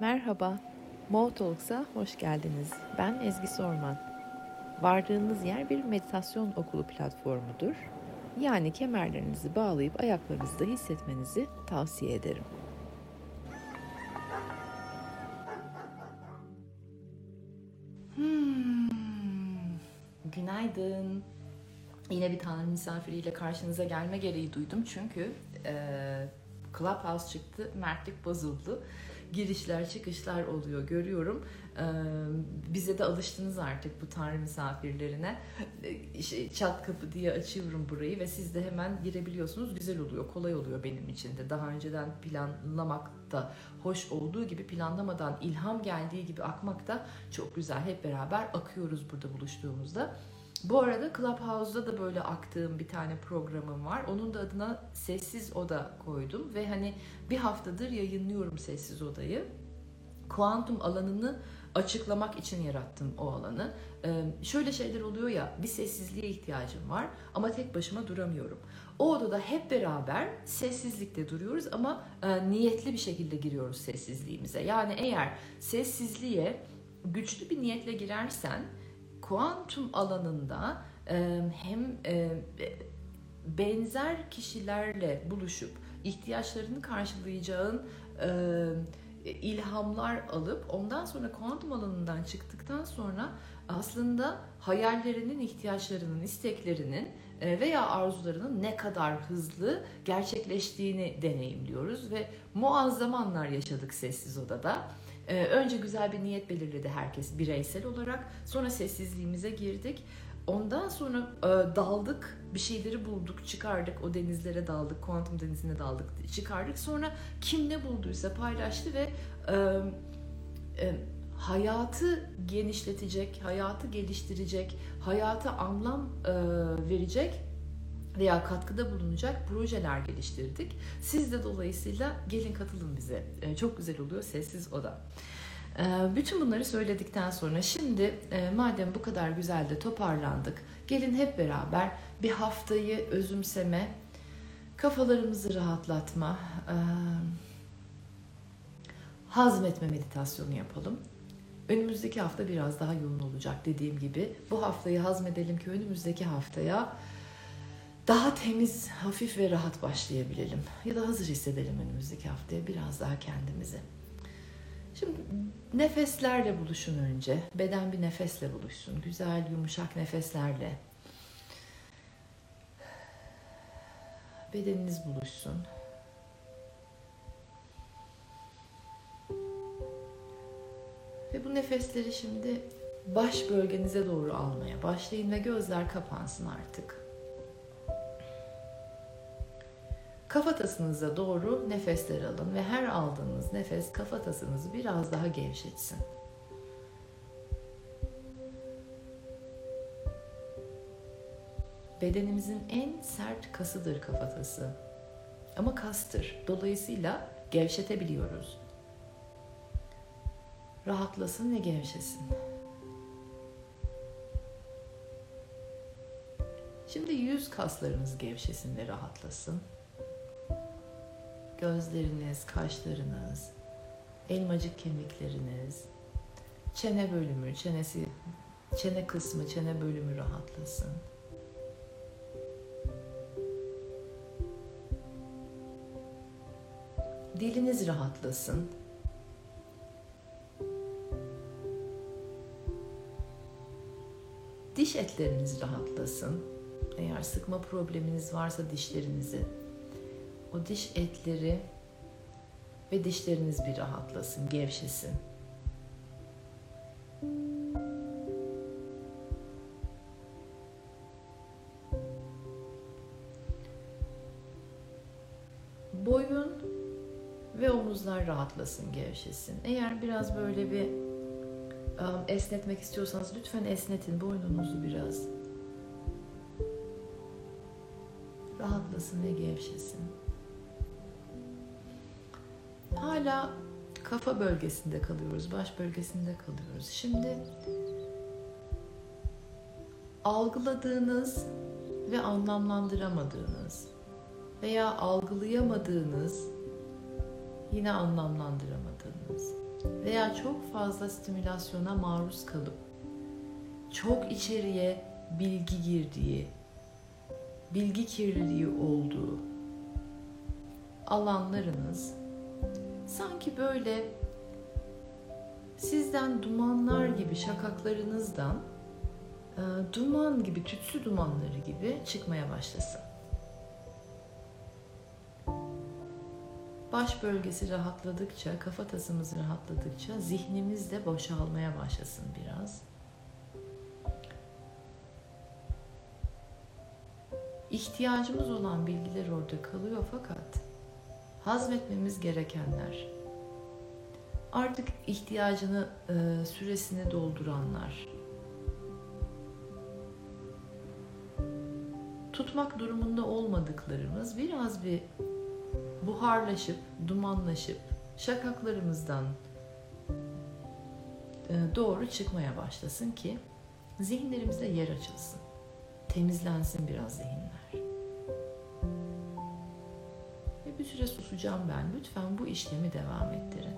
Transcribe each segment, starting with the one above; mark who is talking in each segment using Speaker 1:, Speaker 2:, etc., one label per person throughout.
Speaker 1: Merhaba, Mo Talks'a hoş geldiniz. Ben Ezgi Sorman. Vardığınız yer bir meditasyon okulu platformudur. Yani kemerlerinizi bağlayıp ayaklarınızda hissetmenizi tavsiye ederim.
Speaker 2: Hmm. Günaydın. Yine bir tane misafiriyle karşınıza gelme gereği duydum çünkü e, Clubhouse çıktı, mertlik bozuldu. Girişler çıkışlar oluyor görüyorum. E, bize de alıştınız artık bu tanrı misafirlerine. E, şey, çat kapı diye açıyorum burayı ve siz de hemen girebiliyorsunuz. Güzel oluyor, kolay oluyor benim için de. Daha önceden planlamak da hoş olduğu gibi planlamadan ilham geldiği gibi akmak da çok güzel. Hep beraber akıyoruz burada buluştuğumuzda. Bu arada Clubhouse'da da böyle aktığım bir tane programım var. Onun da adına Sessiz Oda koydum ve hani bir haftadır yayınlıyorum Sessiz Oda'yı. Kuantum alanını açıklamak için yarattım o alanı. Ee, şöyle şeyler oluyor ya, bir sessizliğe ihtiyacım var ama tek başıma duramıyorum. O odada hep beraber sessizlikte duruyoruz ama e, niyetli bir şekilde giriyoruz sessizliğimize. Yani eğer sessizliğe güçlü bir niyetle girersen kuantum alanında hem benzer kişilerle buluşup ihtiyaçlarını karşılayacağın ilhamlar alıp ondan sonra kuantum alanından çıktıktan sonra aslında hayallerinin, ihtiyaçlarının, isteklerinin veya arzularının ne kadar hızlı gerçekleştiğini deneyimliyoruz ve muazzam anlar yaşadık sessiz odada. Ee, önce güzel bir niyet belirledi herkes bireysel olarak. Sonra sessizliğimize girdik. Ondan sonra e, daldık, bir şeyleri bulduk, çıkardık, o denizlere daldık, kuantum denizine daldık, çıkardık. Sonra kim ne bulduysa paylaştı ve e, e, hayatı genişletecek, hayatı geliştirecek, hayata anlam e, verecek veya katkıda bulunacak projeler geliştirdik. Siz de dolayısıyla gelin katılın bize. E, çok güzel oluyor sessiz oda. E, bütün bunları söyledikten sonra şimdi e, madem bu kadar güzel de toparlandık, gelin hep beraber bir haftayı özümseme, kafalarımızı rahatlatma, hazmetme meditasyonu yapalım. Önümüzdeki hafta biraz daha yoğun olacak dediğim gibi. Bu haftayı hazmedelim ki önümüzdeki haftaya daha temiz, hafif ve rahat başlayabilelim. Ya da hazır hissedelim önümüzdeki haftaya biraz daha kendimizi. Şimdi nefeslerle buluşun önce. Beden bir nefesle buluşsun. Güzel, yumuşak nefeslerle. Bedeniniz buluşsun. Ve bu nefesleri şimdi baş bölgenize doğru almaya başlayın ve gözler kapansın artık. Kafatasınıza doğru nefesler alın ve her aldığınız nefes kafatasınızı biraz daha gevşetsin. Bedenimizin en sert kasıdır kafatası. Ama kastır. Dolayısıyla gevşetebiliyoruz. Rahatlasın ve gevşesin. Şimdi yüz kaslarınız gevşesin ve rahatlasın gözleriniz, kaşlarınız, elmacık kemikleriniz, çene bölümü, çenesi, çene kısmı, çene bölümü rahatlasın. Diliniz rahatlasın. Diş etleriniz rahatlasın. Eğer sıkma probleminiz varsa dişlerinizi o diş etleri ve dişleriniz bir rahatlasın, gevşesin. Boyun ve omuzlar rahatlasın, gevşesin. Eğer biraz böyle bir um, esnetmek istiyorsanız lütfen esnetin boynunuzu biraz. Rahatlasın ve gevşesin hala kafa bölgesinde kalıyoruz, baş bölgesinde kalıyoruz. Şimdi algıladığınız ve anlamlandıramadığınız veya algılayamadığınız yine anlamlandıramadığınız veya çok fazla stimülasyona maruz kalıp çok içeriye bilgi girdiği, bilgi kirliliği olduğu alanlarınız sanki böyle sizden dumanlar gibi şakaklarınızdan e, duman gibi tütsü dumanları gibi çıkmaya başlasın. Baş bölgesi rahatladıkça, kafatasımız rahatladıkça zihnimiz de boşalmaya başlasın biraz. İhtiyacımız olan bilgiler orada kalıyor fakat hazmetmemiz gerekenler, artık ihtiyacını, e, süresini dolduranlar, tutmak durumunda olmadıklarımız biraz bir buharlaşıp, dumanlaşıp şakaklarımızdan e, doğru çıkmaya başlasın ki zihinlerimizde yer açılsın. Temizlensin biraz zihinler. Süre susacağım ben. Lütfen bu işlemi devam ettirin.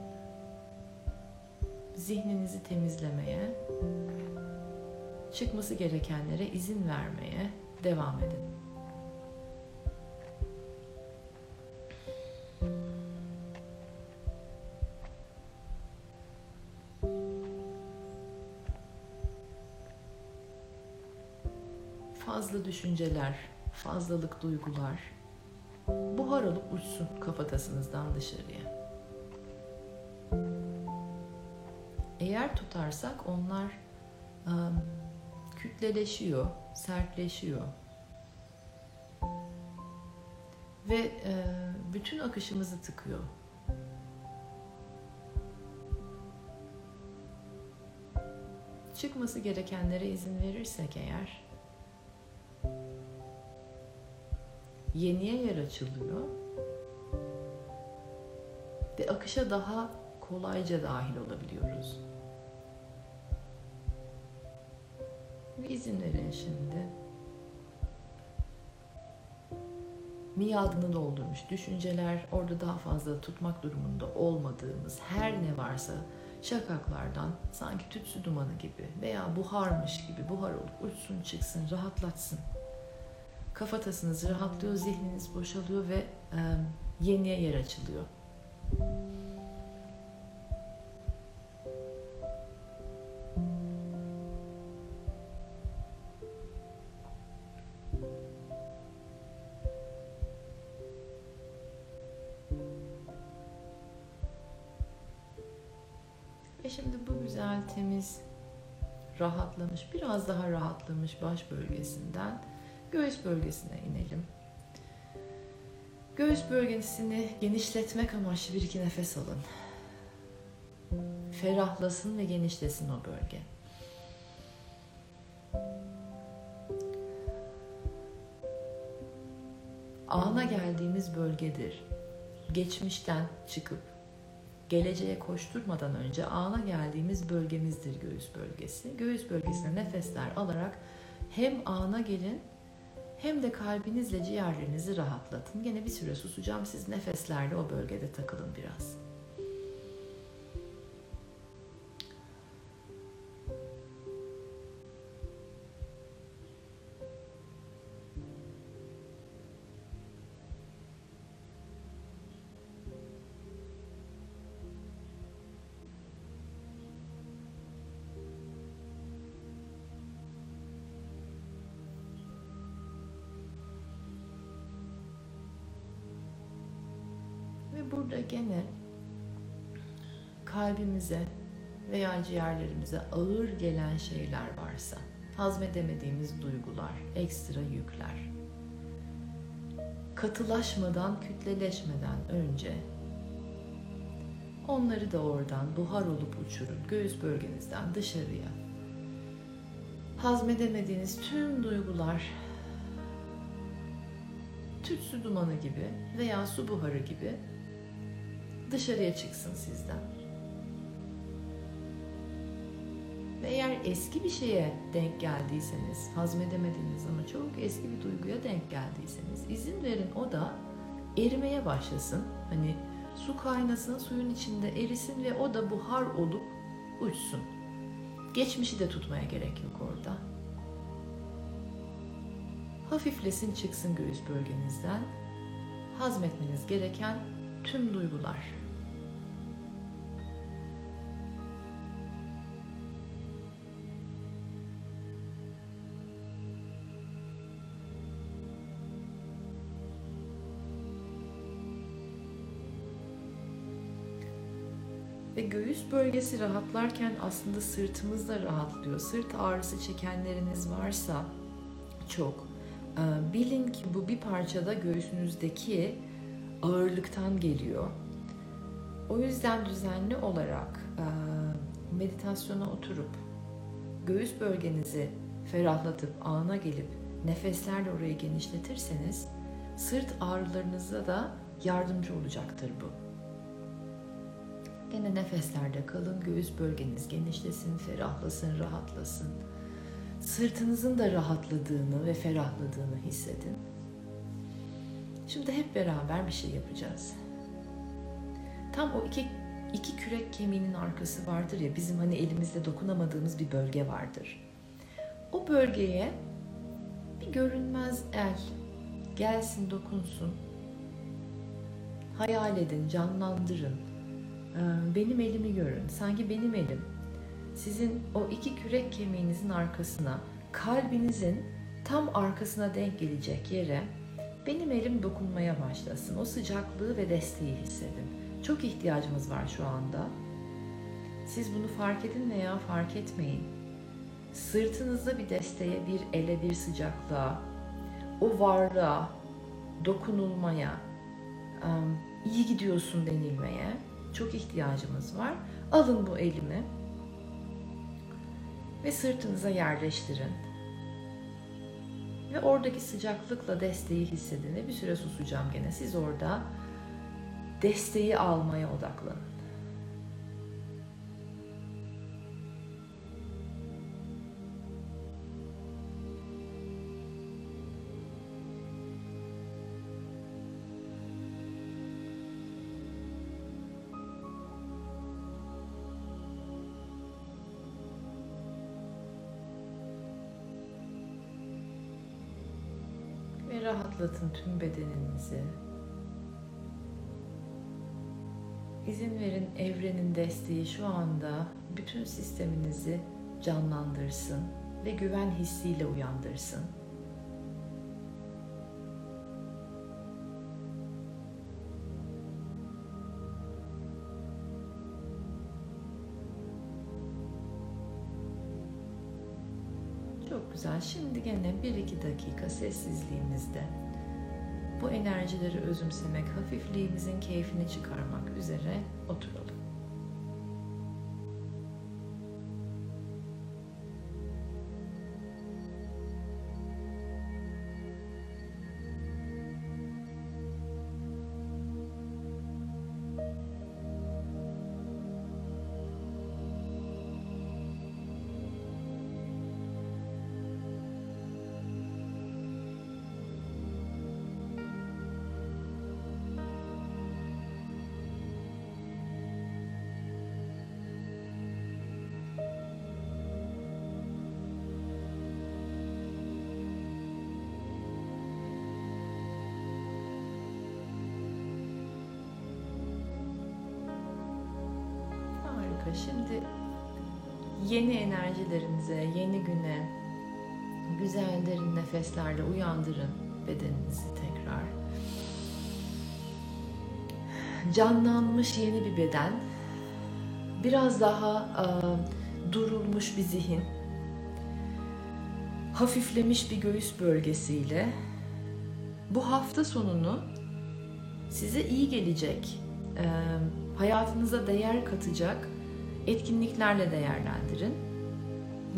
Speaker 2: Zihninizi temizlemeye, çıkması gerekenlere izin vermeye devam edin. fazla düşünceler, fazlalık duygular buhar olup uçsun kafatasınızdan dışarıya. Eğer tutarsak onlar um, kütleleşiyor, sertleşiyor. Ve e, bütün akışımızı tıkıyor. Çıkması gerekenlere izin verirsek eğer yeniye yer açılıyor ve akışa daha kolayca dahil olabiliyoruz. Bir izin verin şimdi. Miyadını doldurmuş düşünceler, orada daha fazla tutmak durumunda olmadığımız her ne varsa şakaklardan sanki tütsü dumanı gibi veya buharmış gibi buhar olup uçsun çıksın, rahatlatsın kafatasınız rahatlıyor, zihniniz boşalıyor ve e, yeniye yer açılıyor. Ve şimdi bu güzel, temiz, rahatlamış, biraz daha rahatlamış baş bölgesinden göğüs bölgesine inelim. Göğüs bölgesini genişletmek amaçlı bir iki nefes alın. Ferahlasın ve genişlesin o bölge. Ana geldiğimiz bölgedir. Geçmişten çıkıp geleceğe koşturmadan önce ana geldiğimiz bölgemizdir göğüs bölgesi. Göğüs bölgesine nefesler alarak hem ana gelin hem de kalbinizle ciğerlerinizi rahatlatın. Gene bir süre susacağım. Siz nefeslerle o bölgede takılın biraz. Kalbimize veya ciğerlerimize ağır gelen şeyler varsa, hazmedemediğimiz duygular, ekstra yükler, katılaşmadan, kütleleşmeden önce onları da oradan buhar olup uçurun göğüs bölgenizden dışarıya. Hazmedemediğiniz tüm duygular tütsü dumanı gibi veya su buharı gibi dışarıya çıksın sizden. Ve eğer eski bir şeye denk geldiyseniz, hazmedemediğiniz ama çok eski bir duyguya denk geldiyseniz izin verin o da erimeye başlasın. Hani Su kaynasın, suyun içinde erisin ve o da buhar olup uçsun. Geçmişi de tutmaya gerek yok orada. Hafiflesin çıksın göğüs bölgenizden. Hazmetmeniz gereken tüm duygular. Göğüs bölgesi rahatlarken aslında sırtımız da rahatlıyor. Sırt ağrısı çekenleriniz varsa çok. Ee, bilin ki bu bir parçada göğsünüzdeki ağırlıktan geliyor. O yüzden düzenli olarak e, meditasyona oturup göğüs bölgenizi ferahlatıp ana gelip nefeslerle orayı genişletirseniz sırt ağrılarınıza da yardımcı olacaktır bu. Gene nefeslerde kalın, göğüs bölgeniz genişlesin, ferahlasın, rahatlasın. Sırtınızın da rahatladığını ve ferahladığını hissedin. Şimdi hep beraber bir şey yapacağız. Tam o iki, iki kürek kemiğinin arkası vardır ya, bizim hani elimizde dokunamadığımız bir bölge vardır. O bölgeye bir görünmez el gelsin, dokunsun. Hayal edin, canlandırın benim elimi görün. Sanki benim elim sizin o iki kürek kemiğinizin arkasına, kalbinizin tam arkasına denk gelecek yere benim elim dokunmaya başlasın. O sıcaklığı ve desteği hissedin. Çok ihtiyacımız var şu anda. Siz bunu fark edin veya fark etmeyin. Sırtınızda bir desteğe, bir ele, bir sıcaklığa, o varlığa, dokunulmaya, iyi gidiyorsun denilmeye çok ihtiyacımız var. Alın bu elimi ve sırtınıza yerleştirin. Ve oradaki sıcaklıkla desteği hissedin bir süre susacağım gene. Siz orada desteği almaya odaklanın. Rahatlatın tüm bedeninizi. İzin verin evrenin desteği şu anda bütün sisteminizi canlandırsın ve güven hissiyle uyandırsın. Güzel. Şimdi gene 1-2 dakika sessizliğimizde bu enerjileri özümsemek, hafifliğimizin keyfini çıkarmak üzere oturalım. Şimdi yeni enerjilerinize, yeni güne güzel derin nefeslerle uyandırın bedeninizi tekrar. Canlanmış yeni bir beden. Biraz daha e, durulmuş bir zihin. Hafiflemiş bir göğüs bölgesiyle bu hafta sonunu size iyi gelecek, e, hayatınıza değer katacak etkinliklerle değerlendirin.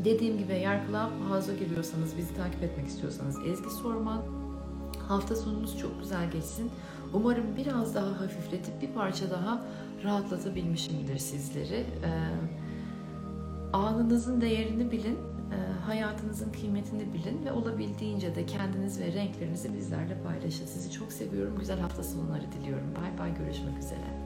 Speaker 2: Dediğim gibi eğer Clubhouse'a giriyorsanız, bizi takip etmek istiyorsanız Ezgi Sorman. Hafta sonunuz çok güzel geçsin. Umarım biraz daha hafifletip bir parça daha rahatlatabilmişimdir sizleri. Ee, anınızın değerini bilin, e, hayatınızın kıymetini bilin ve olabildiğince de kendiniz ve renklerinizi bizlerle paylaşın. Sizi çok seviyorum. Güzel hafta sonları diliyorum. Bay bay görüşmek üzere.